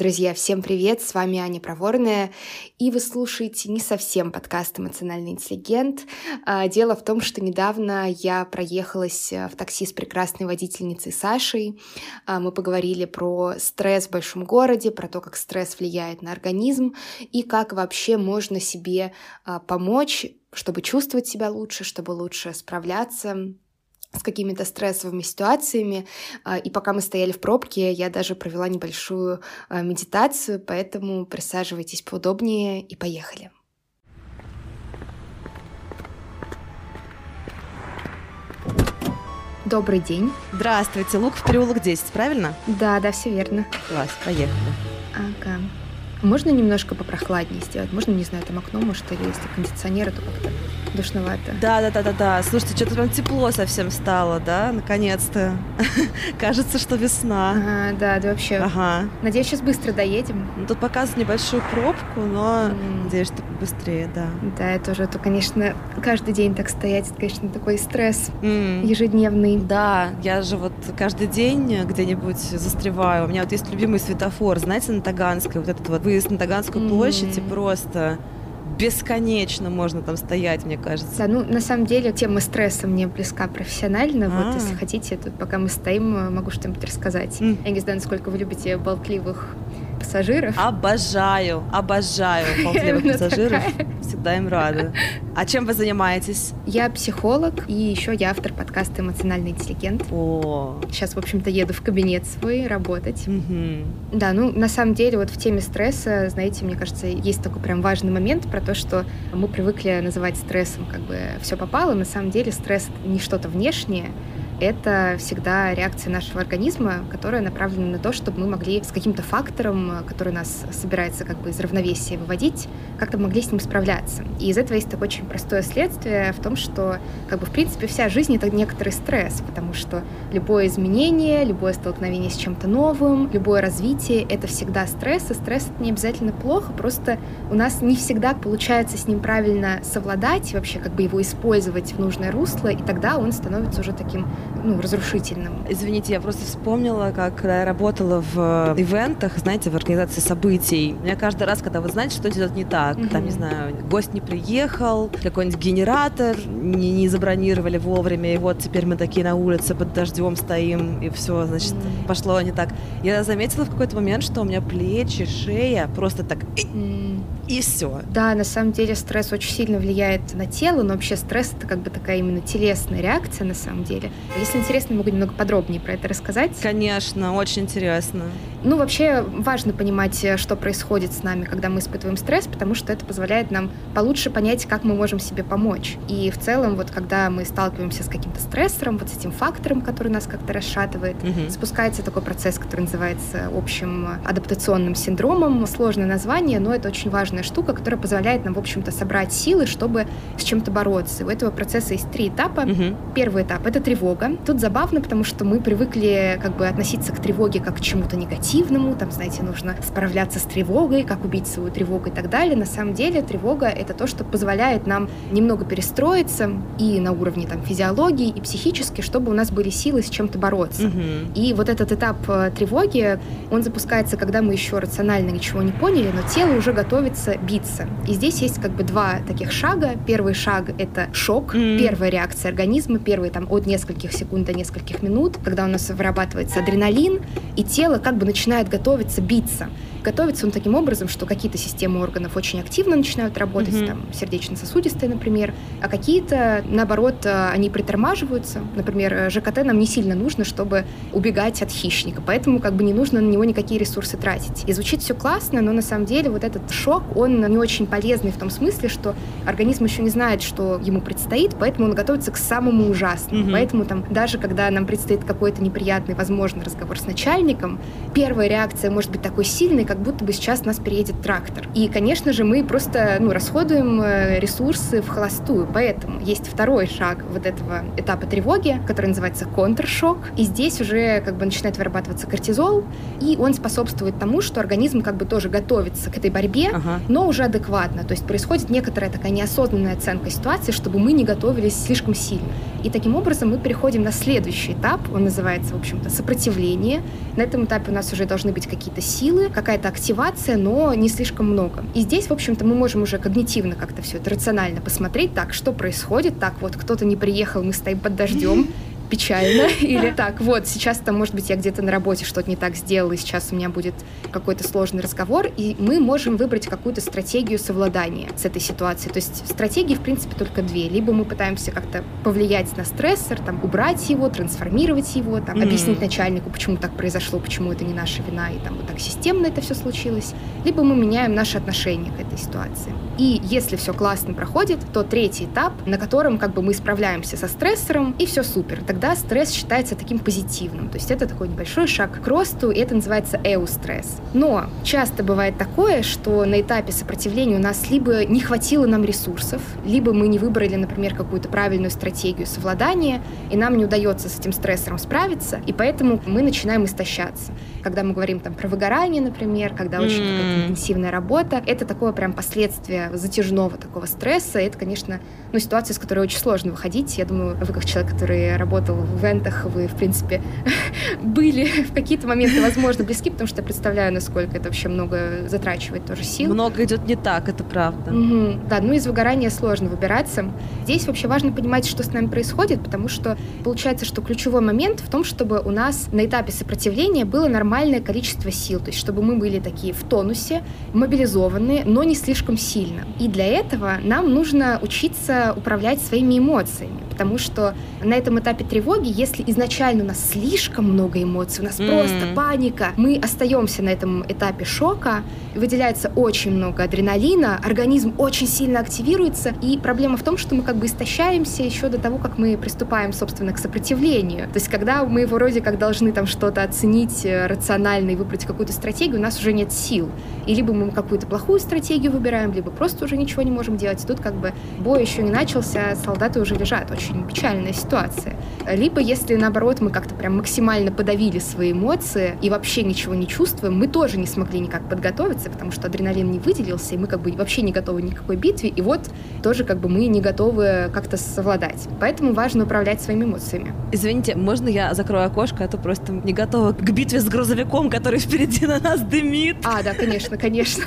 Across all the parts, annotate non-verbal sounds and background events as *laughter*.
Друзья, всем привет! С вами Аня Проворная, и вы слушаете не совсем подкаст «Эмоциональный интеллигент». А, дело в том, что недавно я проехалась э, в такси с прекрасной водительницей Сашей. А, мы поговорили про стресс в большом городе, про то, как стресс влияет на организм и как вообще можно себе а, помочь, чтобы чувствовать себя лучше, чтобы лучше справляться с какими-то стрессовыми ситуациями. А, и пока мы стояли в пробке, я даже провела небольшую а, медитацию, поэтому присаживайтесь поудобнее и поехали. Добрый день. Здравствуйте. Лук в переулок 10, правильно? Да, да, все верно. Класс, поехали. Ага. Можно немножко попрохладнее сделать? Можно, не знаю, там окно, может, или если кондиционер, то как-то душновато. Да, да, да, да, да. Слушайте, что-то прям тепло совсем стало, да, наконец-то. *laughs* Кажется, что весна. Ага, да, да, вообще. Ага. Надеюсь, сейчас быстро доедем. Ну, тут показывают небольшую пробку, но надеюсь, что быстрее, да. Да, это уже, то, конечно, каждый день так стоять, это, конечно, такой стресс mm. ежедневный. Да, я же вот каждый день где-нибудь застреваю. У меня вот есть любимый светофор, знаете, на Таганской, вот этот вот выезд на Таганскую mm. площадь, и просто бесконечно можно там стоять, мне кажется. Да, ну, на самом деле, тема стресса мне близка профессионально. А-а-а. Вот, если хотите, тут пока мы стоим, могу что-нибудь рассказать. Mm. Я не знаю, насколько вы любите болтливых пассажиров. Обожаю, обожаю *laughs* болтливых пассажиров. Всегда им рада. А чем вы занимаетесь? Я психолог, и еще я автор подкаста «Эмоциональный интеллигент». О. Сейчас, в общем-то, еду в кабинет свой работать. Угу. Да, ну, на самом деле, вот в теме стресса, знаете, мне кажется, есть такой прям важный момент про то, что мы привыкли называть стрессом как бы все попало. На самом деле стресс — не что-то внешнее, это всегда реакция нашего организма, которая направлена на то, чтобы мы могли с каким-то фактором, который нас собирается как бы из равновесия выводить, как-то могли с ним справляться. И из этого есть такое очень простое следствие в том, что как бы в принципе вся жизнь — это некоторый стресс, потому что любое изменение, любое столкновение с чем-то новым, любое развитие — это всегда стресс, и стресс — это не обязательно плохо, просто у нас не всегда получается с ним правильно совладать, вообще как бы его использовать в нужное русло, и тогда он становится уже таким ну, разрушительным. Извините, я просто вспомнила, как когда я работала в э, ивентах, знаете, в организации событий. У меня каждый раз, когда вы знаете, что идет не так, mm-hmm. там, не знаю, гость не приехал, какой-нибудь генератор не, не забронировали вовремя, и вот теперь мы такие на улице под дождем стоим, и все, значит, mm-hmm. пошло не так. Я заметила в какой-то момент, что у меня плечи, шея просто так... Mm-hmm. И все. Да, на самом деле стресс очень сильно влияет на тело, но вообще стресс это как бы такая именно телесная реакция на самом деле. Если интересно, могу немного подробнее про это рассказать. Конечно, очень интересно. Ну, вообще важно понимать, э, что происходит с нами, когда мы испытываем стресс, потому что это позволяет нам получше понять, как мы можем себе помочь. И в целом, вот когда мы сталкиваемся с каким-то стрессором, вот с этим фактором, который нас как-то расшатывает, угу. спускается такой процесс, который называется общим адаптационным синдромом. Сложное название, но это очень важная штука, которая позволяет нам, в общем-то, собрать силы, чтобы с чем-то бороться. И у этого процесса есть три этапа. Угу. Первый этап — это тревога. Тут забавно, потому что мы привыкли как бы относиться к тревоге как к чему-то негативному, негативному, там, знаете, нужно справляться с тревогой, как убить свою тревогу и так далее. На самом деле тревога — это то, что позволяет нам немного перестроиться и на уровне там, физиологии, и психически, чтобы у нас были силы с чем-то бороться. Угу. И вот этот этап э, тревоги, он запускается, когда мы еще рационально ничего не поняли, но тело уже готовится биться. И здесь есть как бы два таких шага. Первый шаг — это шок, mm первая реакция организма, первый там от нескольких секунд до нескольких минут, когда у нас вырабатывается адреналин, и тело как бы начинает начинает готовиться, биться. Готовится он таким образом, что какие-то системы органов очень активно начинают работать, mm-hmm. там, сердечно-сосудистые, например, а какие-то, наоборот, э, они притормаживаются. Например, э, ЖКТ нам не сильно нужно, чтобы убегать от хищника, поэтому как бы не нужно на него никакие ресурсы тратить. И звучит все классно, но на самом деле вот этот шок, он не очень полезный в том смысле, что организм еще не знает, что ему предстоит, поэтому он готовится к самому ужасному. Mm-hmm. Поэтому там даже когда нам предстоит какой-то неприятный, возможно, разговор с начальником, первая реакция может быть такой сильной, как будто бы сейчас нас переедет трактор. И, конечно же, мы просто ну, расходуем э, ресурсы в холостую. Поэтому есть второй шаг вот этого этапа тревоги, который называется контршок. И здесь уже как бы начинает вырабатываться кортизол, и он способствует тому, что организм как бы тоже готовится к этой борьбе, ага. но уже адекватно. То есть происходит некоторая такая неосознанная оценка ситуации, чтобы мы не готовились слишком сильно. И таким образом мы переходим на следующий этап, он называется, в общем-то, сопротивление. На этом этапе у нас уже уже должны быть какие-то силы, какая-то активация, но не слишком много. И здесь, в общем-то, мы можем уже когнитивно как-то все это рационально посмотреть, так, что происходит, так, вот кто-то не приехал, мы стоим под дождем, печально. *laughs* Или так, вот, сейчас там, может быть, я где-то на работе что-то не так сделала, и сейчас у меня будет какой-то сложный разговор, и мы можем выбрать какую-то стратегию совладания с этой ситуацией. То есть стратегии, в принципе, только две. Либо мы пытаемся как-то повлиять на стрессор, там, убрать его, трансформировать его, там, mm-hmm. объяснить начальнику, почему так произошло, почему это не наша вина, и там вот так системно это все случилось. Либо мы меняем наше отношение к этой ситуации. И если все классно проходит, то третий этап, на котором как бы мы справляемся со стрессором, и все супер. Тогда тогда стресс считается таким позитивным. То есть это такой небольшой шаг к росту, и это называется эустресс. Но часто бывает такое, что на этапе сопротивления у нас либо не хватило нам ресурсов, либо мы не выбрали, например, какую-то правильную стратегию совладания, и нам не удается с этим стрессором справиться, и поэтому мы начинаем истощаться. Когда мы говорим там про выгорание, например, когда очень mm. какая-то интенсивная работа, это такое прям последствие затяжного такого стресса. Это, конечно, ну, ситуация, с которой очень сложно выходить. Я думаю, вы как человек, который работал в ивентах, вы, в принципе, *laughs* были в какие-то моменты, возможно, близки, потому что я представляю, насколько это вообще много затрачивает тоже сил. Много идет не так, это правда. Угу. Да, ну из выгорания сложно выбираться. Здесь вообще важно понимать, что с нами происходит, потому что получается, что ключевой момент в том, чтобы у нас на этапе сопротивления было нормальное количество сил, то есть чтобы мы были такие в тонусе, мобилизованные, но не слишком сильно. И для этого нам нужно учиться управлять своими эмоциями, потому что на этом этапе тревоги, если изначально у нас слишком много эмоций, у нас mm. просто паника, мы остаемся на этом этапе шока, выделяется очень много адреналина, организм очень сильно активируется, и проблема в том, что мы как бы истощаемся еще до того, как мы приступаем, собственно, к сопротивлению. То есть, когда мы вроде как должны там что-то оценить э, рационально и выбрать какую-то стратегию, у нас уже нет сил. И либо мы какую-то плохую стратегию выбираем, либо просто уже ничего не можем делать. И тут как бы бой еще не начался, солдаты уже лежат. Очень печальная ситуация. Либо если, наоборот, мы как-то прям максимально подавили свои эмоции и вообще ничего не чувствуем, мы тоже не смогли никак подготовиться, потому что адреналин не выделился, и мы как бы вообще не готовы ни к какой битве, и вот тоже как бы мы не готовы как-то совладать. Поэтому важно управлять своими эмоциями. Извините, можно я закрою окошко, а то просто не готова к битве с грузовиком, который впереди на нас дымит. А, да, конечно, конечно.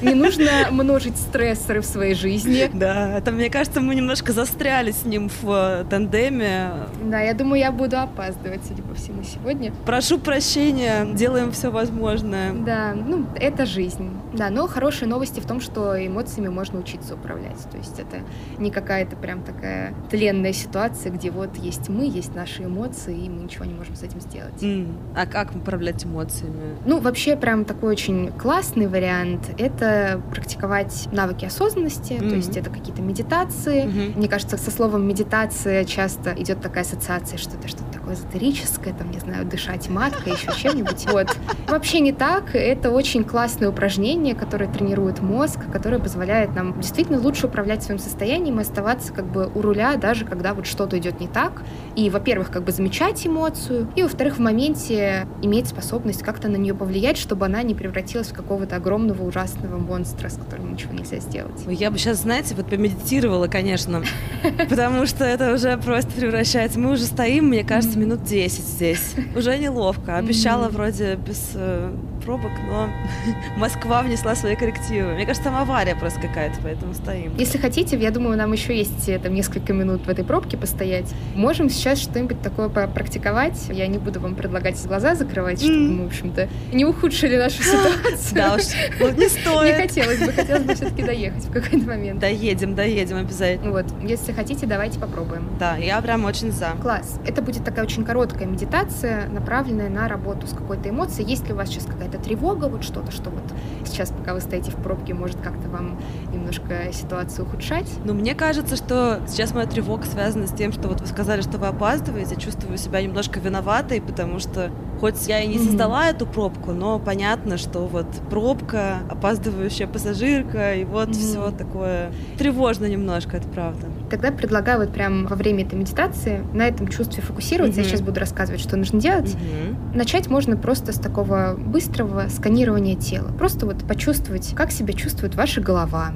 Не нужно множить стрессоры в своей жизни. Да, это, мне кажется, мы немножко застряли с ним в э, тандеме. Да, я думаю, я буду опаздывать, судя по всему, сегодня. Прошу прощения, делаем все возможное. Да, ну, это жизнь. Да, но хорошие новости в том, что эмоциями можно учиться управлять. То есть это не какая-то прям такая тленная ситуация, где вот есть мы, есть наши эмоции, и мы ничего не можем с этим сделать. Mm. А как управлять эмоциями? Ну, вообще прям такой очень классный вариант — это практиковать навыки осознанности, mm-hmm. то есть это какие-то медитации. Mm-hmm. Мне кажется, со словом медитация часто идет такая ассоциация, что это что-то такое эзотерическое, там, не знаю, дышать маткой, еще чем-нибудь. Вот. Вообще не так. Это очень классное упражнение, которое тренирует мозг, которое позволяет нам действительно лучше управлять своим состоянием и оставаться как бы у руля, даже когда вот что-то идет не так. И, во-первых, как бы замечать эмоцию, и, во-вторых, в моменте иметь способность как-то на нее повлиять, чтобы она не превратилась в какого-то огромного ужасного монстра, с которым ничего нельзя сделать. Я бы сейчас, знаете, вот помедитировала, конечно, *laughs* потому что это уже просто превращается. Мы уже стоим, мне кажется, минут 10 здесь. Уже неловко. Обещала вроде без э, пробок, но *laughs* Москва внесла свои коррективы. Мне кажется, там авария просто какая-то, поэтому стоим. Если хотите, я думаю, нам еще есть э, там несколько минут в этой пробке постоять. Можем сейчас что-нибудь такое попрактиковать. Я не буду вам предлагать глаза закрывать, чтобы мы, в общем-то, не ухудшили нашу *laughs* ситуацию. Да уж, не стоит. Не хотелось бы, хотелось бы все-таки доехать в какой-то момент. Доедем, доедем обязательно. Вот, если хотите, давайте попробуем. Да, я прям очень за. Класс. Это будет такая очень короткая медитация, направленная на работу с какой-то эмоцией. Есть ли у вас сейчас какая-то тревога, вот что-то, что вот сейчас, пока вы стоите в пробке, может как-то вам немножко ситуацию ухудшать? Ну, мне кажется, что сейчас моя тревога связана с тем, что вот вы сказали, что вы опаздываете, чувствую себя немножко виноватой, потому что хоть я и не создала mm-hmm. эту пробку, но понятно, что вот пробка, опаздывающая пассажирка, и вот mm-hmm. все такое тревожно немножко, это правда. Тогда предлагаю вот прям во время этой медитации на этом чувстве фокусироваться. Mm-hmm. Я сейчас буду рассказывать, что нужно делать. Mm-hmm. Начать можно просто с такого быстрого сканирования тела. Просто вот почувствовать, как себя чувствует ваша голова,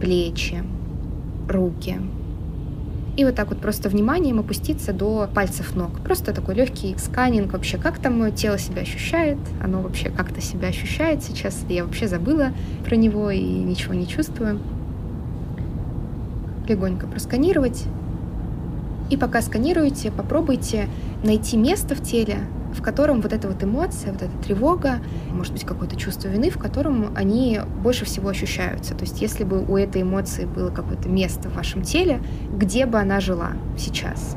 плечи, руки. И вот так вот просто вниманием опуститься до пальцев ног. Просто такой легкий сканинг вообще, как там мое тело себя ощущает, оно вообще как-то себя ощущает сейчас. Я вообще забыла про него и ничего не чувствую. Легонько просканировать. И пока сканируете, попробуйте найти место в теле, в котором вот эта вот эмоция, вот эта тревога, может быть, какое-то чувство вины, в котором они больше всего ощущаются. То есть если бы у этой эмоции было какое-то место в вашем теле, где бы она жила сейчас.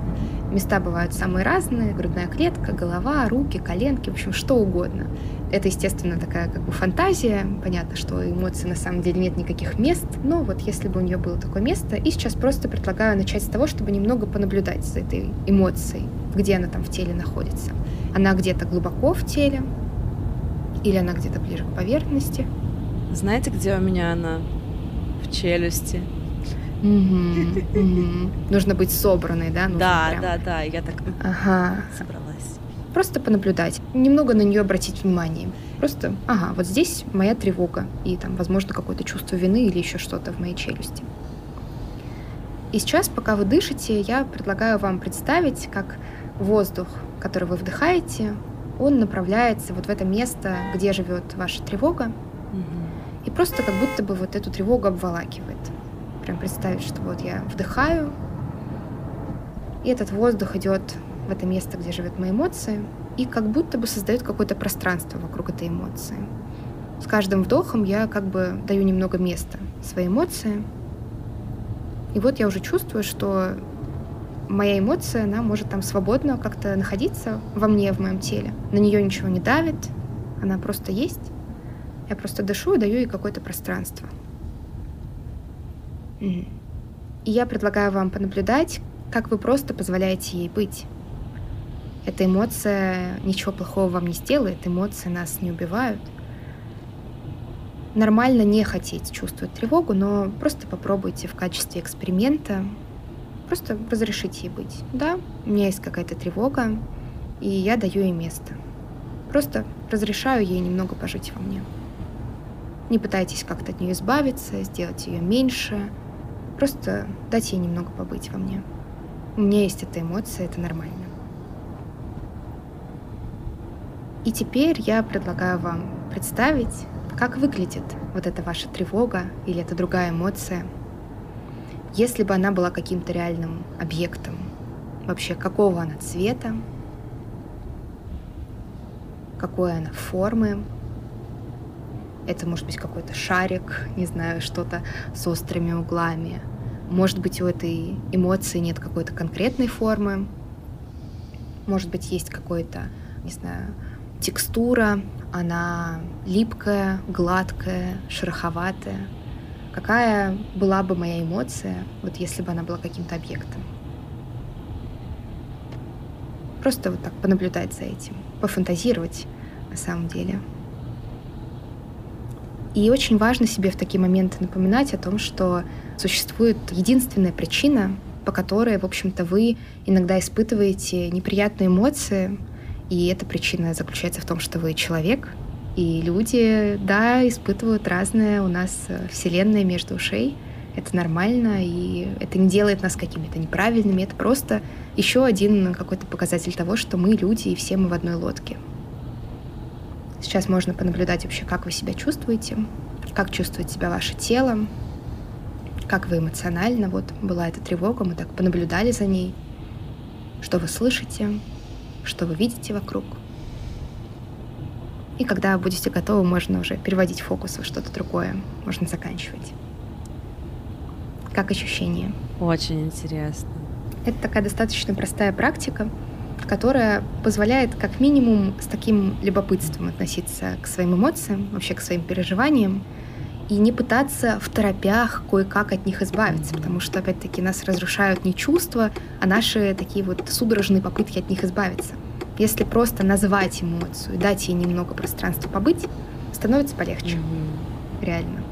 Места бывают самые разные, грудная клетка, голова, руки, коленки, в общем, что угодно. Это, естественно, такая как бы фантазия. Понятно, что у эмоций на самом деле нет никаких мест, но вот если бы у нее было такое место, и сейчас просто предлагаю начать с того, чтобы немного понаблюдать за этой эмоцией, где она там в теле находится. Она где-то глубоко в теле, или она где-то ближе к поверхности. Знаете, где у меня она? В челюсти. Нужно быть собранной, да? да, да, да. Я так ага. собралась. Просто понаблюдать, немного на нее обратить внимание. Просто, ага, вот здесь моя тревога и там, возможно, какое-то чувство вины или еще что-то в моей челюсти. И сейчас, пока вы дышите, я предлагаю вам представить, как воздух, который вы вдыхаете, он направляется вот в это место, где живет ваша тревога, угу. и просто как будто бы вот эту тревогу обволакивает. Прям представить, что вот я вдыхаю, и этот воздух идет в это место, где живет мои эмоции, и как будто бы создает какое-то пространство вокруг этой эмоции. С каждым вдохом я как бы даю немного места своей эмоции. И вот я уже чувствую, что моя эмоция, она может там свободно как-то находиться во мне, в моем теле. На нее ничего не давит, она просто есть. Я просто дышу и даю ей какое-то пространство. И я предлагаю вам понаблюдать, как вы просто позволяете ей быть. Эта эмоция ничего плохого вам не сделает, эмоции нас не убивают. Нормально не хотеть чувствовать тревогу, но просто попробуйте в качестве эксперимента Просто разрешите ей быть. Да, у меня есть какая-то тревога, и я даю ей место. Просто разрешаю ей немного пожить во мне. Не пытайтесь как-то от нее избавиться, сделать ее меньше. Просто дать ей немного побыть во мне. У меня есть эта эмоция, это нормально. И теперь я предлагаю вам представить, как выглядит вот эта ваша тревога или эта другая эмоция – если бы она была каким-то реальным объектом, вообще какого она цвета, какой она формы, это может быть какой-то шарик, не знаю, что-то с острыми углами. Может быть, у этой эмоции нет какой-то конкретной формы. Может быть, есть какой-то, не знаю, текстура, она липкая, гладкая, шероховатая какая была бы моя эмоция, вот если бы она была каким-то объектом. Просто вот так понаблюдать за этим, пофантазировать на самом деле. И очень важно себе в такие моменты напоминать о том, что существует единственная причина, по которой, в общем-то, вы иногда испытываете неприятные эмоции, и эта причина заключается в том, что вы человек, и люди, да, испытывают разное у нас э, вселенная между ушей. Это нормально, и это не делает нас какими-то неправильными. Это просто еще один какой-то показатель того, что мы люди, и все мы в одной лодке. Сейчас можно понаблюдать вообще, как вы себя чувствуете, как чувствует себя ваше тело, как вы эмоционально. Вот была эта тревога, мы так понаблюдали за ней. Что вы слышите, что вы видите вокруг – и когда будете готовы, можно уже переводить фокус в что-то другое. Можно заканчивать. Как ощущение? Очень интересно. Это такая достаточно простая практика, которая позволяет как минимум с таким любопытством относиться к своим эмоциям, вообще к своим переживаниям, и не пытаться в торопях кое-как от них избавиться, потому что, опять-таки, нас разрушают не чувства, а наши такие вот судорожные попытки от них избавиться. Если просто назвать эмоцию, дать ей немного пространства побыть, становится полегче. Mm-hmm. Реально.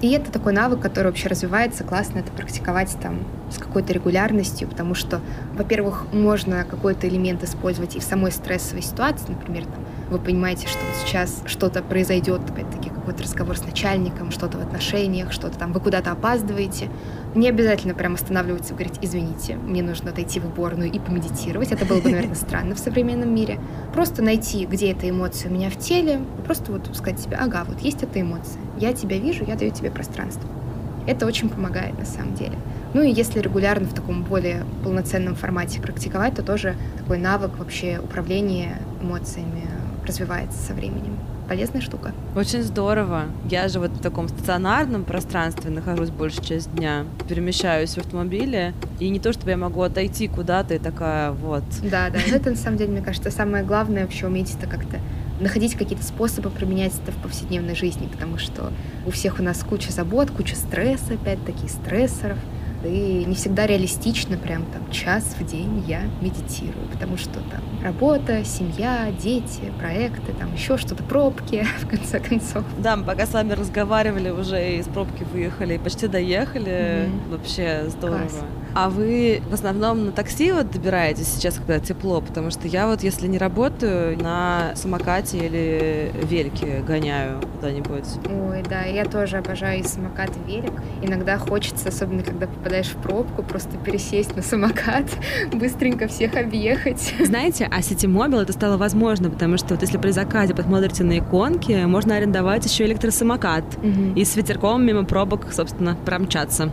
И это такой навык, который вообще развивается, классно это практиковать там с какой-то регулярностью, потому что, во-первых, можно какой-то элемент использовать и в самой стрессовой ситуации, например, там, вы понимаете, что вот сейчас что-то произойдет, опять-таки какой-то разговор с начальником, что-то в отношениях, что-то там, вы куда-то опаздываете, Не обязательно прям останавливаться и говорить, извините, мне нужно отойти в уборную и помедитировать. Это было бы, наверное, странно в современном мире. Просто найти, где эта эмоция у меня в теле, просто вот сказать себе, ага, вот есть эта эмоция. Я тебя вижу, я даю тебе пространство. Это очень помогает на самом деле. Ну и если регулярно в таком более полноценном формате практиковать, то тоже такой навык вообще управления эмоциями развивается со временем полезная штука. Очень здорово. Я же вот в таком стационарном пространстве нахожусь большую часть дня, перемещаюсь в автомобиле, и не то, чтобы я могу отойти куда-то и такая вот. Да, да. Это на самом деле, мне кажется, самое главное вообще уметь это как-то находить какие-то способы применять это в повседневной жизни, потому что у всех у нас куча забот, куча стресса, опять-таки, стрессоров — и не всегда реалистично прям там час в день я медитирую, потому что там работа, семья, дети, проекты, там еще что-то, пробки, *laughs* в конце концов. Да, мы пока с вами разговаривали, уже из пробки выехали, почти доехали. Mm-hmm. Вообще здорово. Класс. А вы в основном на такси вот добираетесь сейчас, когда тепло? Потому что я вот, если не работаю, на самокате или вельке гоняю куда-нибудь. Ой, да, я тоже обожаю и самокат, и велик. Иногда хочется, особенно когда попадаешь в пробку, просто пересесть на самокат, *laughs* быстренько всех объехать. *laughs* Знаете, а Ситимобил это стало возможно, потому что вот если при заказе посмотрите на иконки, можно арендовать еще электросамокат угу. и с ветерком мимо пробок, собственно, промчаться.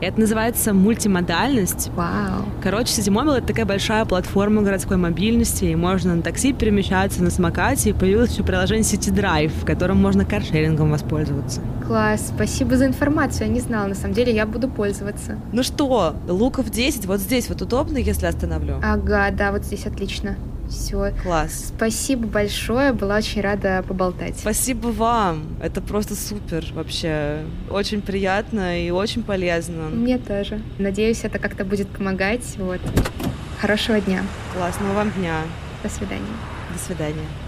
Это называется мультимодальность. Вау. Короче, Ситимобил — это такая большая платформа городской мобильности, и можно на такси перемещаться, на самокате, и появилось еще приложение City Drive, в котором можно каршерингом воспользоваться. Класс, спасибо за информацию, я не знала, на самом деле я буду пользоваться. Ну что, луков 10, вот здесь вот удобно, если остановлю? Ага, да, вот здесь отлично. Все. Класс. Спасибо большое, была очень рада поболтать. Спасибо вам, это просто супер вообще. Очень приятно и очень полезно. Мне тоже. Надеюсь, это как-то будет помогать. Вот. Хорошего дня. Классного вам дня. До свидания. До свидания.